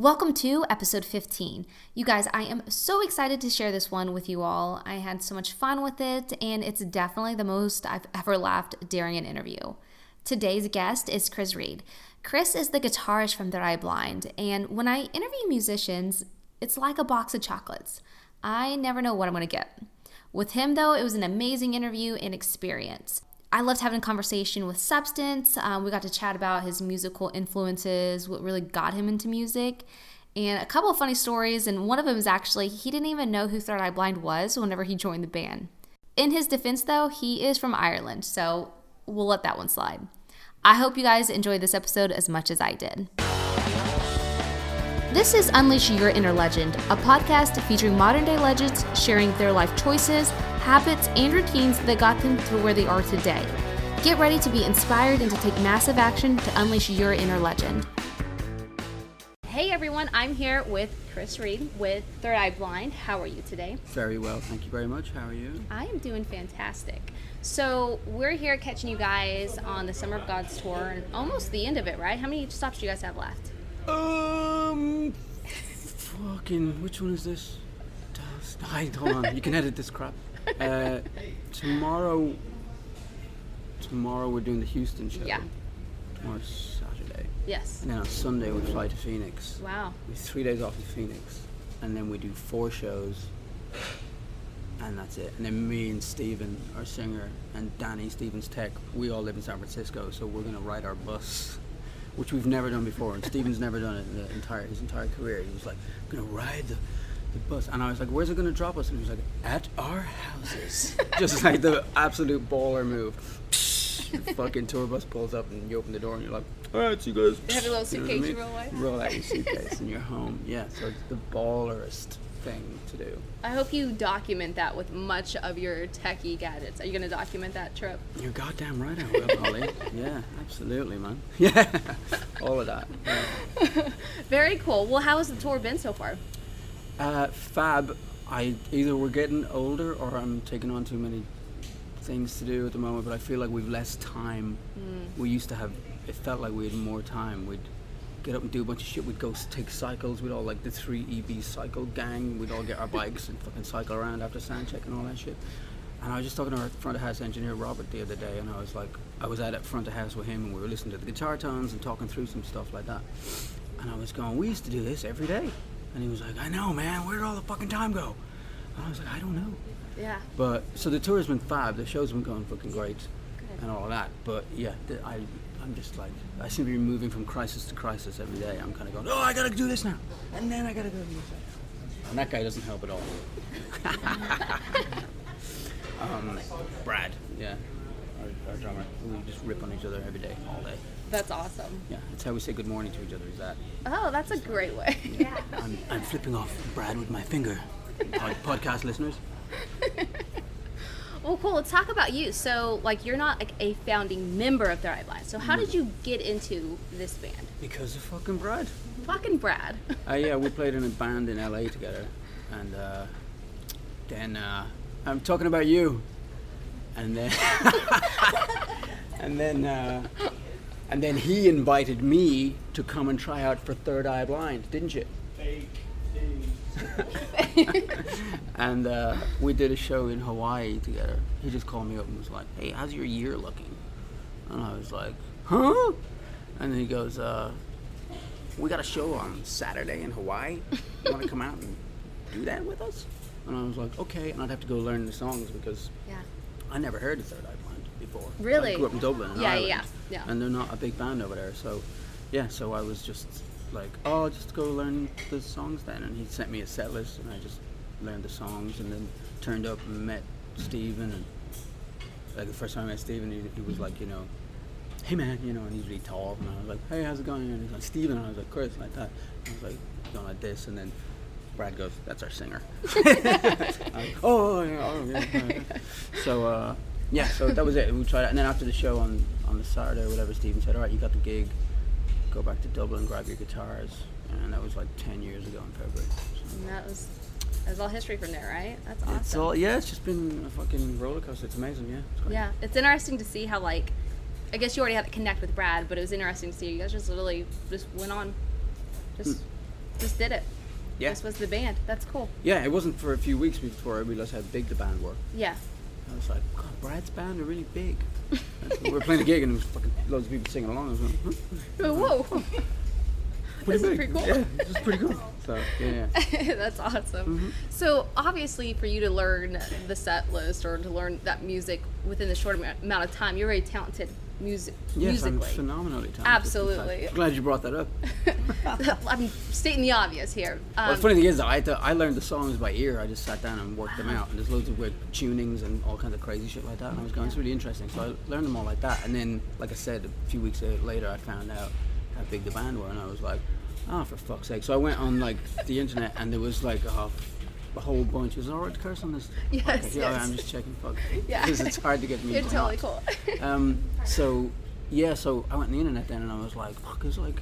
Welcome to episode 15. You guys, I am so excited to share this one with you all. I had so much fun with it, and it's definitely the most I've ever laughed during an interview. Today's guest is Kryz Reid. Kryz is the guitarist from Third Eye Blind, and when I interview musicians, it's like a box of chocolates. I never know what I'm to get. With him, though, it was an amazing interview and experience. I loved having a conversation with Substance. Um, we got to chat about his musical influences, what really got him into music, and a couple of funny stories. And one of them is actually he didn't even know who Third Eye Blind was whenever he joined the band. In his defense, though, he is from Ireland, so we'll let that one slide. I hope you guys enjoyed this episode as much as I did. This is Unleash Your Inner Legend, a podcast featuring modern day legends sharing their life choices, habits, and routines that got them to where they are today. Get ready to be inspired and to take massive action to unleash your inner legend. Hey everyone, I'm here with Kryz Reid with Third Eye Blind. How are you today? Very well, thank you very much. How are you? I am doing fantastic. So, we're here catching you guys on the Summer of Gods tour and almost the end of it, right? How many stops do you guys have left? Um, fucking, which one is this? Dust. Hold on. You can edit this crap. Uh, tomorrow. Tomorrow we're doing the Houston show. Yeah. Tomorrow's Saturday, Yes. and then on Sunday we fly to Phoenix. Wow. We have three days off in Phoenix, and then we do four shows, and that's it. And then me and Stephan, our singer, and Danny Stevens Tech, we all live in San Francisco, so we're gonna ride our bus, which we've never done before. And Stephan's never done it in the entire his entire career. He was like, "I'm gonna ride the." The bus, and I was like, "Where's it gonna drop us?" And he was like, "At our houses." Just like the absolute baller move. the fucking tour bus pulls up, and you open the door, and you're like, "All right, see you guys." You have your little You know suitcase you roll away? roll out your suitcase and you're home. Yeah, so it's the ballerest thing to do. I hope you document that with much of your techie gadgets. Are you going to document that trip? You're goddamn right I will, Holly. yeah, absolutely, man. Yeah, all of that. Yeah. Very cool. Well, how has the tour been so far? Uh, Fab, I either we're getting older or I'm taking on too many things to do at the moment, but I feel like we've less time. We used to have, it felt like we had more time. We'd get up and do a bunch of shit. We'd go take cycles. We'd all like the three EB cycle gang. We'd all get our bikes and fucking cycle around after sound check and all that shit. And I was just talking to our front of house engineer Robert the other day, and I was like, I was at it front of house with him, and we were listening to the guitar tones and talking through some stuff like that. And I was going, we used to do this every day. And he was like, I know, man. Where did all the fucking time go? And I was like, I don't know. Yeah. But so the tour has been fab. The show's been going fucking great, and all that. But yeah, the, I I'm just like I seem to be moving from crisis to crisis every day. I'm kind of going, oh, I gotta do this now, and then I gotta go do this. And that guy doesn't help at all. um, Brad, yeah, our, our drummer. We just rip on each other every day, all day. That's awesome. Yeah, that's how we say good morning to each other. Is that? Oh, that's a great way. I'm, I'm flipping off Brad with my finger. Pod, podcast listeners. Well, cool. Let's talk about you. So, like, you're not like a founding member of Third Eye Blind. So, how did you get into this band? Because of fucking Brad. Fucking Brad. Uh, yeah, we played in a band in LA together, and uh, then uh, I'm talking about you, and then and then uh, and then he invited me to come and try out for Third Eye Blind, didn't you? Fake news. and uh, we did a show in Hawaii together. He just called me up and was like, "Hey, how's your year looking?" And I was like, "Huh?" And then he goes, uh, we got a show on Saturday in Hawaii. You want to come out and do that with us? And I was like, okay. And I'd have to go learn the songs because yeah. I never heard of Third before. Really? I grew up in Dublin. in Yeah, Ireland, yeah, yeah. And they're not a big band over there. So, yeah, so I was just like, oh, just go learn the songs then. And he sent me a set list and I just learned the songs and then turned up and met Stephan. And like the first time I met Stephan, he, he was like, you know, hey man, you know, and he's really tall, and I was like, hey, how's it going? And he's like, Stephan, and I was like, Kryz, like that. I was like, going like this, and then Brad goes, that's our singer. Like, oh, yeah, oh, yeah. So, uh, yeah, so that was it. We tried it, and then after the show on, on the Saturday or whatever, Stephan said, all right, you got the gig, go back to Dublin, grab your guitars, and that was like 10 years ago in February. So. And that was that was all history from there, right? That's awesome. It's all, yeah, it's just been a fucking roller coaster. It's amazing, yeah. It's. Yeah, it's interesting to see how like, I guess you already had to connect with Brad, but it was interesting to see you guys just literally just went on, just hmm. just did it. Yeah. This was the band. That's cool. Yeah, it wasn't for a few weeks before I realized how big the band were. Yeah. I was like, God, Brad's band are really big. we were playing a gig and there was fucking loads of people singing along. I was like, huh? Oh, whoa. This is big. pretty cool. Yeah, this is pretty cool. So yeah, yeah. That's awesome. Mm-hmm. So obviously, for you to learn the set list or to learn that music within the short amount of time, you're very talented music Yes, I'm phenomenally talented. Absolutely. I'm glad you brought that up. I'm stating the obvious here. Um, well, the funny thing is, I to, I learned the songs by ear. I just sat down and worked them out, and there's loads of weird tunings and all kinds of crazy shit like that. And I was going, it's really interesting. So I learned them all like that. And then, like I said, a few weeks later, I found out how big the band were, and I was like, oh, for fuck's sake. So I went on like the internet, and there was like a, a whole bunch. Is it alright to curse on this? Yes? Yeah, yes. I'm just checking. Fuck. Yeah. Because it's hard to get me. You're to totally cool. Um, so yeah, so I went on the internet then, and I was like, fuck, there's like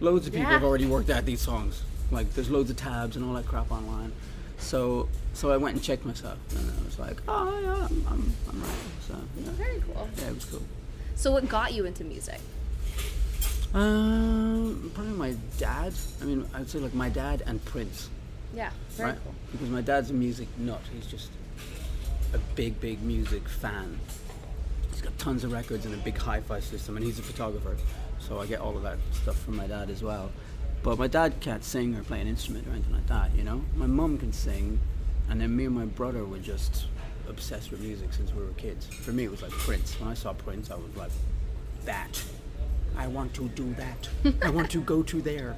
loads of people Yeah. have already worked out these songs. Like there's loads of tabs and all that crap online. So so I went and checked myself, and I was like, oh yeah, I'm I'm, I'm right. So yeah. very cool. yeah, it was cool. So what got you into music? Um, probably my dad. I mean, I'd say like my dad and Prince. Yeah, very right? cool. Because my dad's a music nut. He's just a big, big music fan. He's got tons of records and a big hi-fi system, and he's a photographer. So I get all of that stuff from my dad as well. But my dad can't sing or play an instrument or anything like that, you know. My mum can sing, and then me and my brother were just obsessed with music since we were kids. For me, it was like Prince. When I saw Prince, I was like, that. I want to do that. I want to go to there.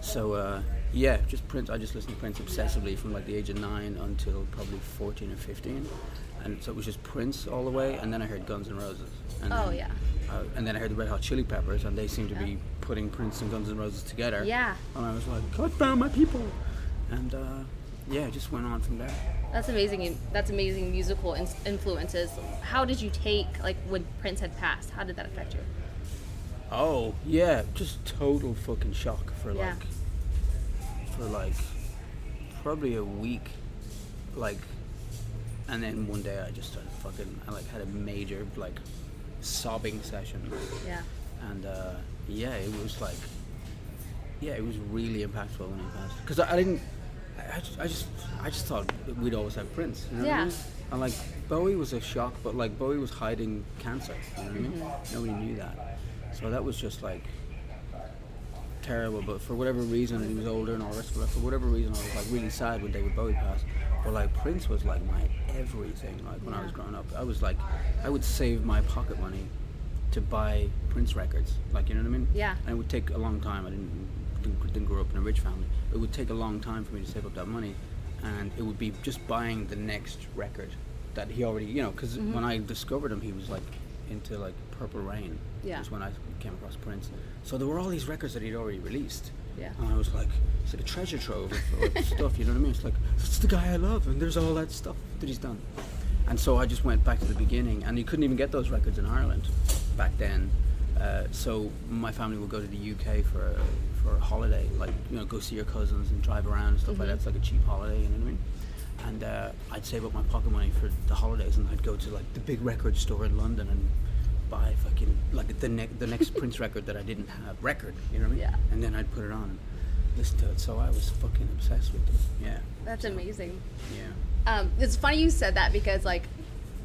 So uh, yeah, just Prince. I just listened to Prince obsessively from like the age of nine until probably fourteen or fifteen, and so it was just Prince all the way. And then I heard Guns N' Roses. And Oh, then, yeah. Uh, and then I heard the Red Hot Chili Peppers, and they seemed to be putting Prince and Guns N' Roses together. Yeah. And I was like, God found my people. And uh, yeah, it just went on from there. That's amazing. That's amazing musical in- influences. How did you take like when Prince had passed? How did that affect you? Oh yeah, just total fucking shock for Yeah. For like probably a week, like, and then one day I just started fucking. I like had a major like sobbing session, Yeah. and uh, yeah, it was like, yeah, it was really impactful when he passed because I, I didn't. I, I just, I just, I just thought we'd always have Prince. You know what I Yeah. mean? And like Bowie was a shock, but like Bowie was hiding cancer. You know what I mean? Mm-hmm. Nobody knew that. So that was just like terrible. But for whatever reason, he was older and all this. But for whatever reason, I was like really sad when David Bowie passed. But like Prince was like my everything. Like when I was growing up, I was like, I would save my pocket money to buy Prince records. Like you know what I mean? Yeah. And it would take a long time. I didn't didn't, didn't grow up in a rich family. It would take a long time for me to save up that money, and it would be just buying the next record that he already, you know, because Mm-hmm. when I discovered him, he was like into like Purple Rain. Yeah. Was when I came across Prince. So there were all these records that he'd already released. Yeah. And I was like, it's like a treasure trove of, of stuff. You know what I mean? It's like it's the guy I love, and there's all that stuff that he's done. And so I just went back to the beginning, and you couldn't even get those records in Ireland back then. Uh, so my family would go to the UK for a, for a holiday, like you know, go see your cousins and drive around and stuff like that. It's like a cheap holiday, you know what I mean? And uh, I'd save up my pocket money for the holidays, and I'd go to like the big record store in London and buy fucking like the ne- the next Prince record that I didn't have record, you know what I mean? Yeah. And then I'd put it on and listen to it. So I was fucking obsessed with it. Yeah. That's amazing. Yeah. Um, it's funny you said that because, like,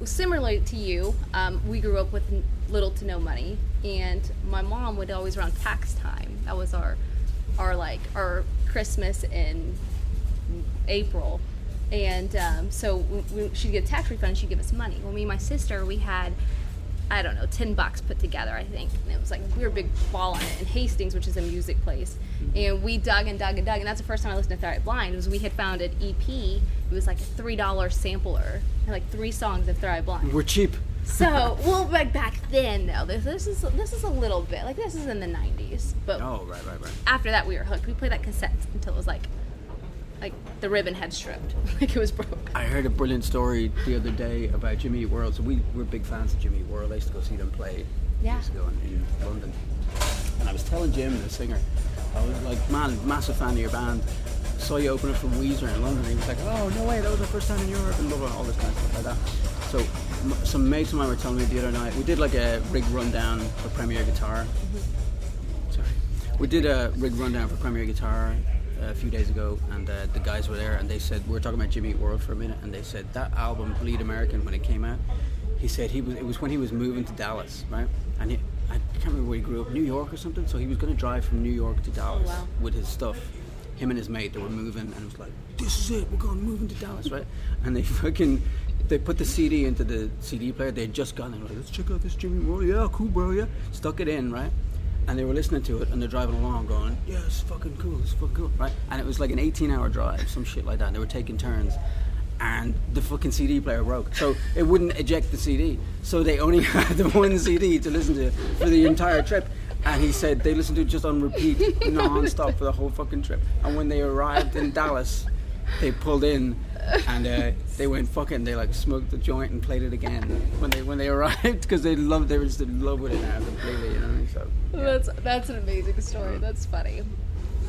similarly to you, um, we grew up with little to no money, and my mom would always around tax time. That was our, our like our Christmas in April, and um, so w- w- she'd get a tax refund. and She'd give us money. Well, me and my sister, we had. I don't know, ten bucks put together, I think. And it was like we were a big ball on it in Hastings, which is a music place. And we dug and dug and dug, and that's the first time I listened to Third Eye Blind. Was we had found an EP. It was like a three dollar sampler, and like three songs of Third Blind. We're cheap. So, well, like back then though, this, this is this is a little bit like this is in the '90s, but Oh, right, right, right. after that we were hooked. We played that cassette until it was like, like the ribbon had stripped, like it was broke. I heard a brilliant story the other day about Jimmy Eat World. So we we're big fans of Jimmy Eat World. I used to go see them play Yeah. years ago in, in London. And I was telling Jim, the singer, I was like, man, massive fan of your band. Saw you open up for Weezer in London. He was like, oh no way, that was our first time in Europe and blah blah, all this kind of stuff like that. So m- some mates of mine were telling me the other night we did like a rig rundown for Premier Guitar. Mm-hmm. Sorry, we did a rig rundown for Premier Guitar a few days ago, and uh, the guys were there, and they said we were talking about Jimmy Eat World for a minute, and they said that album Bleed American when it came out, he said he was it was when he was moving to Dallas, right? And he, I can't remember where he grew up, New York or something. So he was going to drive from New York to Dallas wow. with his stuff. Him and his mate, they were moving, and it was like, "This is it, we're going moving to Dallas, right?" And they fucking they put the CD into the CD player. They had just gotten it. Like, let's check out this Jimmy World. Yeah, cool, bro. Yeah, stuck it in, right? And they were listening to it, and they're driving along, going, "Yeah, it's fucking cool. It's fucking cool, right?" And it was like an 18-hour drive, some shit like that. And they were taking turns, and the fucking CD player broke, so it wouldn't eject the CD. So they only had the one CD to listen to for the entire trip. And he said they listened to it just on repeat, non-stop for the whole fucking trip. And when they arrived in Dallas, they pulled in and uh, they went fucking. They like smoked the joint and played it again when they when they arrived because they loved. They were just in love with it now completely. You know. So yeah. That's that's an amazing story. That's funny.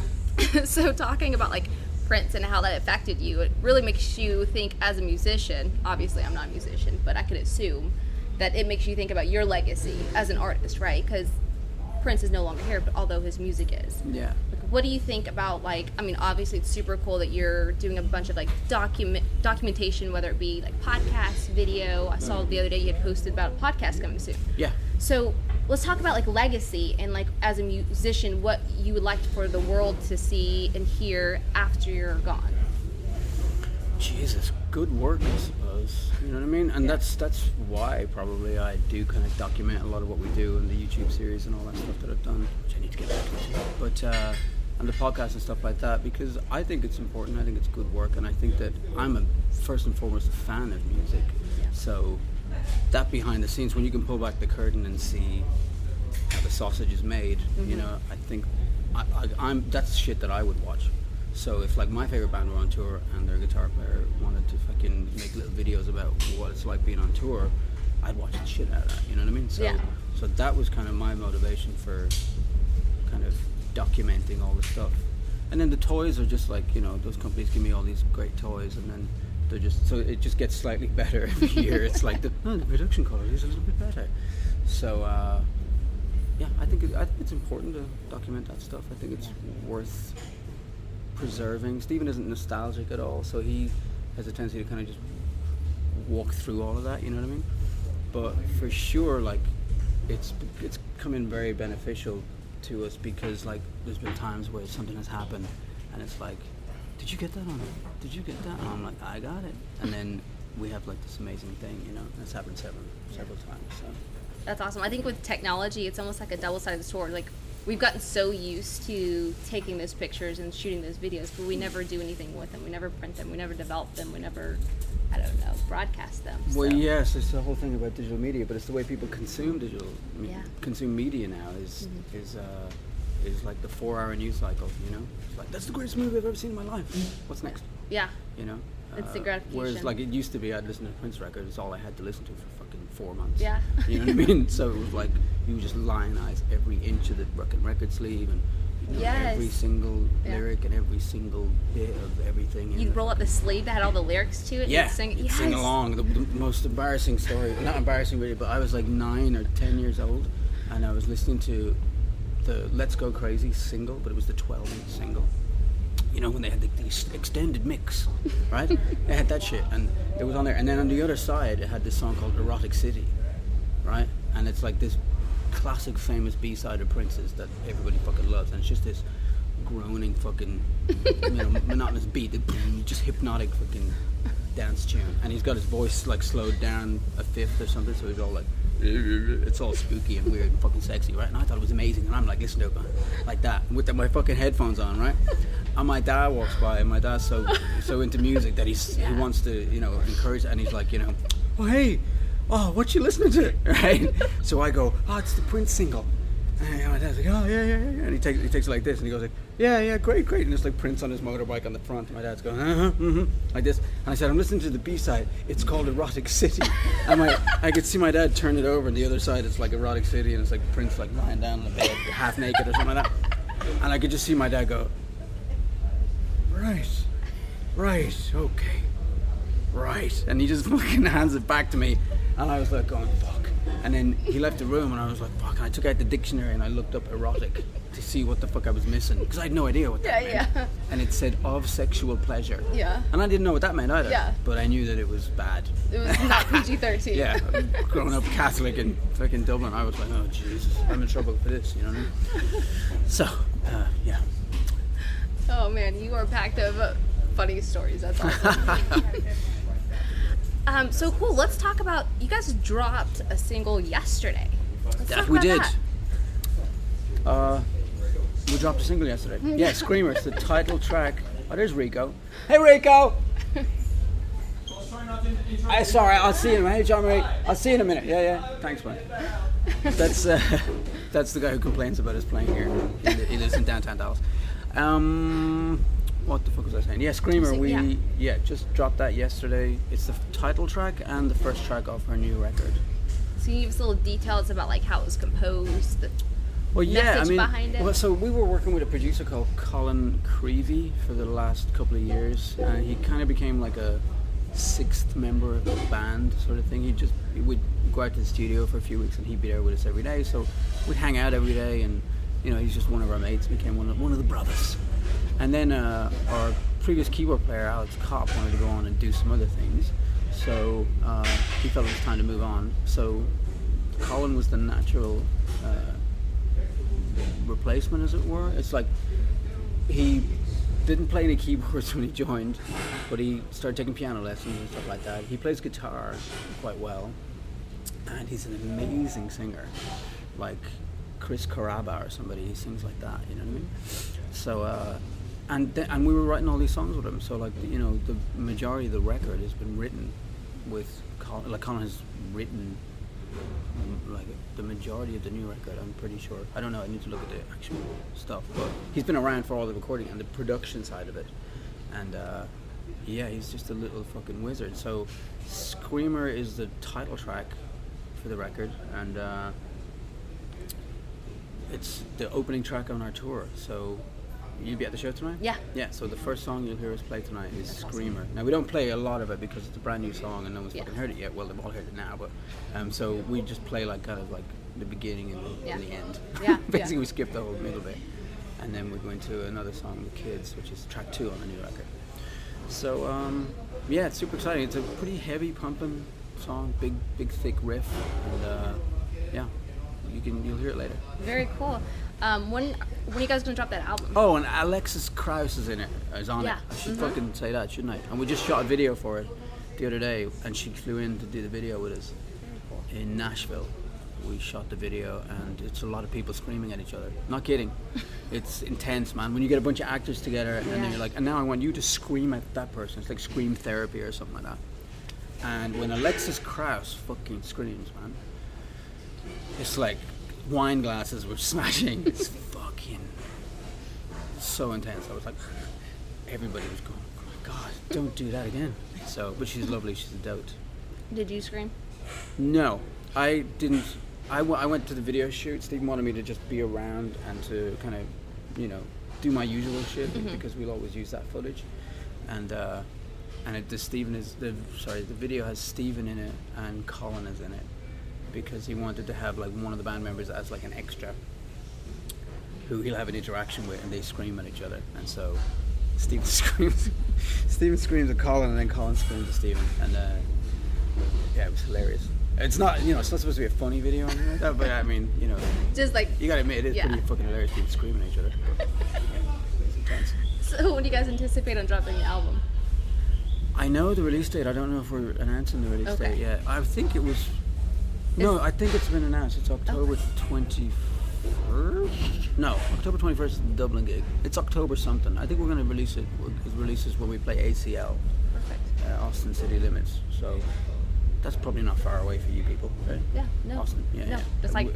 so talking about like Prince and how that affected you, it really makes you think as a musician. Obviously, I'm not a musician, but I could assume that it makes you think about your legacy as an artist, right? Because Prince is no longer here, but although his music is. yeah. What do you think about like? I mean, obviously it's super cool that you're doing a bunch of like document documentation, whether it be like podcast, video. I saw the other day you had posted about a podcast coming soon. Yeah. So let's talk about like legacy and like as a musician, what you would like for the world to see and hear after you're gone. Jesus, good work, I suppose. You know what I mean? And that's that's why probably I do kind of document a lot of what we do in the YouTube series and all that stuff that I've done, which I need to get back to. But uh, and the podcast and stuff like that because I think it's important. I think it's good work, and I think that I'm a first and foremost a fan of music. So that behind the scenes, when you can pull back the curtain and see how the sausage is made, you mm-hmm. know, I think I, I, I'm that's shit that I would watch. So if like my favorite band were on tour and their guitar player wanted to fucking make little videos about what it's like being on tour, I'd watch the shit out of that. You know what I mean? So Yeah. so that was kind of my motivation for kind of documenting all the stuff. And then the toys are just like you know those companies give me all these great toys and then they're just so it just gets slightly better every year. it's like the, oh, the production quality is a little bit better. So uh, yeah, I think it, I think it's important to document that stuff. I think it's worth preserving. Stephan isn't nostalgic at all, so he has a tendency to kind of just walk through all of that. You know what I mean? But for sure, like it's it's come in very beneficial to us because like there's been times where something has happened and it's like, did you get that on? Did you get that? And I'm like, I got it. And then we have like this amazing thing, you know. That's happened several several times. So. That's awesome. I think with technology, it's almost like a double-sided sword. Like we've gotten so used to taking those pictures and shooting those videos, but we never do anything with them. We never print them. We never develop them. We never, I don't know, broadcast them. Well, so. yes, it's the whole thing about digital media, but it's the way people consume digital, Yeah. consume media now is is uh, is like the four-hour news cycle. You know, it's like that's the greatest movie I've ever seen in my life. What's next? Yeah. You know, It's Uh, gratification. Whereas, like it used to be, I'd listen to Prince records. It's all I had to listen to for fucking four months. Yeah. You know what I mean? So it was like you just lionize every inch of the fucking record sleeve and. You know, Every single Yeah. lyric and every single bit of everything. You'd roll up the sleeve that had all the lyrics to it. and yeah, you'd sing, you'd sing along. The, the most embarrassing story, not embarrassing really, but I was like nine or ten years old, and I was listening to the "Let's Go Crazy" single, but it was the 12-inch single. You know when they had the, the extended mix, right? they had that shit, and it was on there. And then on the other side, it had this song called "Erotic City," right? And it's like this classic, famous B-side of Prince's that everybody fucking loves, and it's just this groaning fucking, you know, monotonous beat, just hypnotic fucking dance tune. And he's got his voice like slowed down a fifth or something, so he's all like, it's all spooky and weird and fucking sexy, right? And I thought it was amazing, and I'm like listening to it like that with the, my fucking headphones on, right? And my dad walks by, and my dad's so so into music that he's he wants to, you know, encourage, and he's like, you know, oh hey, oh what you listening to, right? So I go, oh it's the Prince single. And my dad's like, oh yeah, yeah, yeah. And he takes he takes it like this, and he goes like, yeah, yeah, great, great. And it's like Prince on his motorbike on the front. My dad's going, uh-huh, mm-hmm, like this. And I said, I'm listening to the B side. It's called Erotic City. and my I could see my dad turn it over, and the other side it's like Erotic City, and it's like Prince like lying down on the bed, half naked or something like that. And I could just see my dad go, right, right, okay, right. And he just fucking hands it back to me, and I was like going, fuck. And then he left the room, and I was like, "Fuck!" And I took out the dictionary and I looked up erotic to see what the fuck I was missing because I had no idea what that Yeah, meant. yeah. And it said of sexual pleasure. Yeah. And I didn't know what that meant either. Yeah. But I knew that it was bad. It was not PG thirteen. Yeah, growing up Catholic in fucking Dublin, I was like, oh Jesus, I'm in trouble for this, you know what I mean? So, uh, yeah. Oh man, you are packed of funny stories. That's awesome. um, so cool. Let's talk about. You guys dropped a single yesterday. Talk we did. Uh, we dropped a single yesterday. Yeah, Screamer. It's the title track. Oh, there's Rico. Hey, Rico. I sorry. I'll see you in. Hey, John Marie. I'll see you in a minute. Yeah, yeah. Thanks, man. That's uh, that's the guy who complains about us playing here. He, he lives in downtown Dallas. Um, what the fuck was I saying? Yeah, Screamer. So, We yeah. yeah just dropped that yesterday. It's the title track and the first track off our new record. So you give us little details about like how it was composed. The, Well, yeah, I mean, behind it? well, so we were working with a producer called Colin Creevy for the last couple of years, and he kind of became like a sixth member of the band, sort of thing. He just he would go out to the studio for a few weeks, and he'd be there with us every day. So we'd hang out every day, and you know, he's just one of our mates. Became one of one of the brothers. And then uh, our previous keyboard player, Alex Kopp, wanted to go on and do some other things. So uh, he felt it was time to move on. So Colin was the natural uh, replacement, as it were. It's like he didn't play any keyboards when he joined, but he started taking piano lessons and stuff like that. He plays guitar quite well, and he's an amazing singer, like Chris Carrabba or somebody. He sings like that, you know what I mean? So, uh, and th- and we were writing all these songs with him. So like you know, the majority of the record has been written with Colin. Like Colin has written um, like the majority of the new record. I'm pretty sure. I don't know. I need to look at the actual stuff, but he's been around for all the recording and the production side of it. And uh, yeah, he's just a little fucking wizard. So, Screamer is the title track for the record, and uh, it's the opening track on our tour. So, you be at the show tonight? Yeah. Yeah. So the first song you'll hear us play tonight is Screamer. Now we don't play a lot of it because it's a brand new song and no one's Yeah. fucking heard it yet. Well, they've all heard it now, but um, so we just play like kind of like the beginning and the, Yeah. and the end. Yeah, Basically, yeah. we skip the whole middle bit, and then we go into another song, "The Kids," which is track two on the new record. So um, yeah, it's super exciting. It's a pretty heavy pumping song, big big thick riff, and uh, yeah, you can you'll hear it later. very cool. Um, when when are you guys gonna drop that album? Oh, and Alexis Krauss is in it. Is on Yeah. it. I should Mhm. fucking say that, shouldn't I? And we just shot a video for it the other day, and she flew in to do the video with us in Nashville. We shot the video, and it's a lot of people screaming at each other. Not kidding. it's intense, man. When you get a bunch of actors together, and then you're like, and now I want you to scream at that person. It's like scream therapy or something like that. And when Alexis Krauss fucking screams, man, it's like wine glasses were smashing. It's fucking so intense. I was like, everybody was going, oh my god, don't do that again. So, but she's lovely. She's a dote. Did you scream? No, I didn't. I, w- I went to the video shoot. Steve wanted me to just be around and to kind of, you know, do my usual shit because we'll always use that footage. And uh, and it, the Stephan is the sorry the video has Stephan in it and Colin is in it because he wanted to have like one of the band members as like an extra who he'll have an interaction with and they scream at each other and so Stephan screams Stephan screams at Colin and then Colin screams at Stephan and uh, yeah it was hilarious it's not you know it's not supposed to be a funny video or anything like that but I mean you know Just like you gotta admit it is Yeah. pretty fucking hilarious people screaming at each other yeah, so. When do you guys anticipate on dropping the album? I know the release date I don't know if we're announcing the release Okay. date yet I think it was no I think it's been announced it's October 21st no October 21st is the Dublin gig it's October something I think we're going to release it it releases when we play ACL Perfect. uh, Austin City Limits. So that's probably not far away for you people, right? Yeah. No. Austin. Yeah, no. yeah. It's like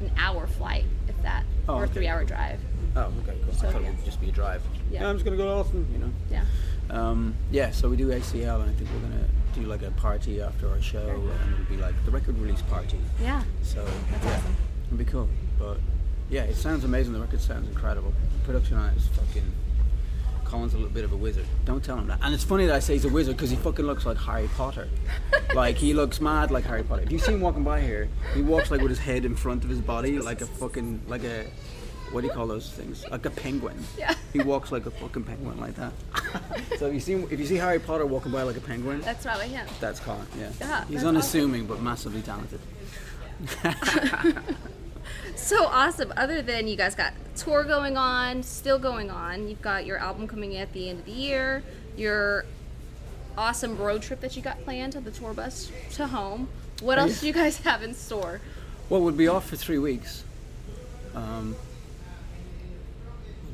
an hour flight, if that, Oh, or a okay. three-hour drive. Oh, okay, cool. So, I thought yeah. it would just be a drive. Yeah. I'm just gonna go to Austin, you know. Yeah. Um, yeah, so we do ACL, and I think we're gonna do like a party after our show, and it'll be like the record release party. Yeah. So That's yeah, awesome. it'll be cool. But yeah, it sounds amazing. The record sounds incredible. The production on it is fucking Colin's a little bit of a wizard. Don't tell him that. And it's funny that I say he's a wizard because he fucking looks like Harry Potter. like he looks mad like Harry Potter. If you see him walking by here, he walks like with his head in front of his body, like a fucking like a what do you call those things? Like a penguin. Yeah. He walks like a fucking penguin like that. so if you see if you see Harry Potter walking by like a penguin, That's probably him. that's Colin. Yeah. Yeah, He's unassuming but massively talented. So awesome. Other than you guys got tour going on, still going on. You've got your album coming at the end of the year. Your awesome road trip that you got planned on the tour bus to home. What else do you guys have in store? Well, we'll be off for three weeks. Um,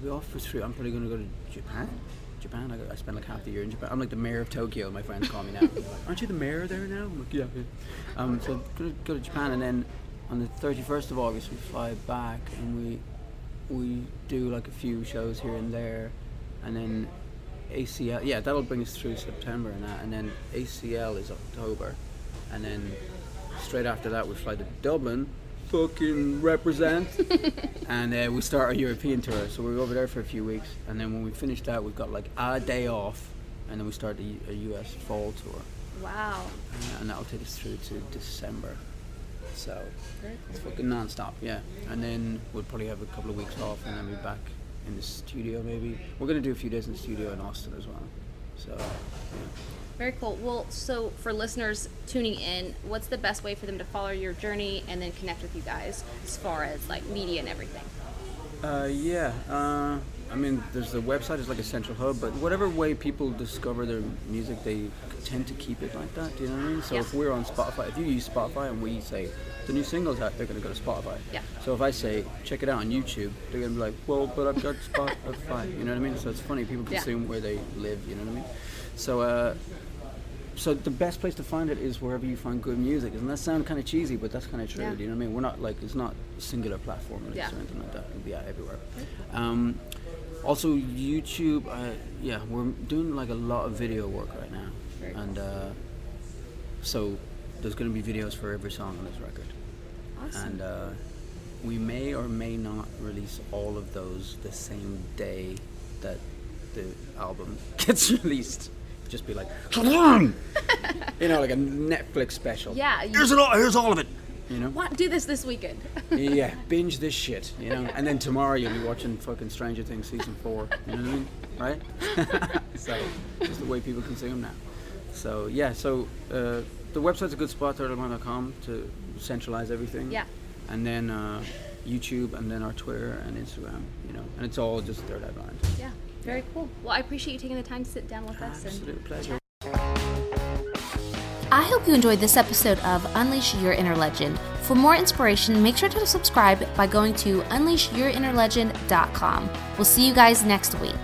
be off for three. I'm probably going to go to Japan. Japan. I, go- I spent like half the year in Japan. I'm like the mayor of Tokyo. My friends call me now. Like, Aren't you the mayor there now? I'm like, yeah. yeah. Um, so to go to Japan, and then on the 31st of August we fly back, and we we do like a few shows here and there, and then ACL. Yeah, that'll bring us through September and that, and then ACL is October, and then straight after that we fly to Dublin, fucking represent, and uh, we start our European tour. So we're over there for a few weeks, and then when we finish that, we've got like a day off, and then we start the a US fall tour, Wow. uh, and that'll take us through to December. So it's fucking non-stop, yeah. And then we'll probably have a couple of weeks off, and then be back in the studio. Maybe we're gonna do a few days in the studio in Austin as well. So yeah. Very cool. Well, so for listeners tuning in, what's the best way for them to follow your journey and then connect with you guys as far as like media and everything? Uh, yeah. Uh, I mean, there's the website is like a central hub, but whatever way people discover their music, they tend to keep it like that. Do you know what I mean? So Yeah. if we're on Spotify, if you use Spotify and we say the new singles out, they're gonna go to Spotify. Yeah. So if I say check it out on YouTube, they're gonna be like, well, but I've got Spotify. You know what I mean? So it's funny people Yeah. consume where they live. You know what I mean? So. Uh, so the best place to find it is wherever you find good music. Doesn't that sound kind of cheesy? But that's kind of true. Yeah. Do you know what I mean? We're not like it's not a singular platform or Yeah. anything like that. It'll be out everywhere. Um, also, YouTube. Uh, yeah, we're doing like a lot of video work right now, Very and uh, so there's going to be videos for every song on this record, Awesome. and uh, we may or may not release all of those the same day that the album gets released. Just be like, you know, like a Netflix special. Yeah, you- here's it all. Here's all of it. You know. What? Do this this weekend. yeah, binge this shit, you know. And then tomorrow you'll be watching fucking Stranger Things season four. You know what I mean? Right? so, just the way people consume now. So yeah, so uh, the website's a good spot, turtlemon.com, to centralize everything. Yeah. And then uh, YouTube, and then our Twitter and Instagram. You know, and it's all just Third Eye Blind. yeah. Very cool. Well, I appreciate you taking the time to sit down with us and Absolute pleasure. I hope you enjoyed this episode of Unleash Your Inner Legend. For more inspiration, make sure to subscribe by going to unleashyourinnerlegend.com. We'll see you guys next week.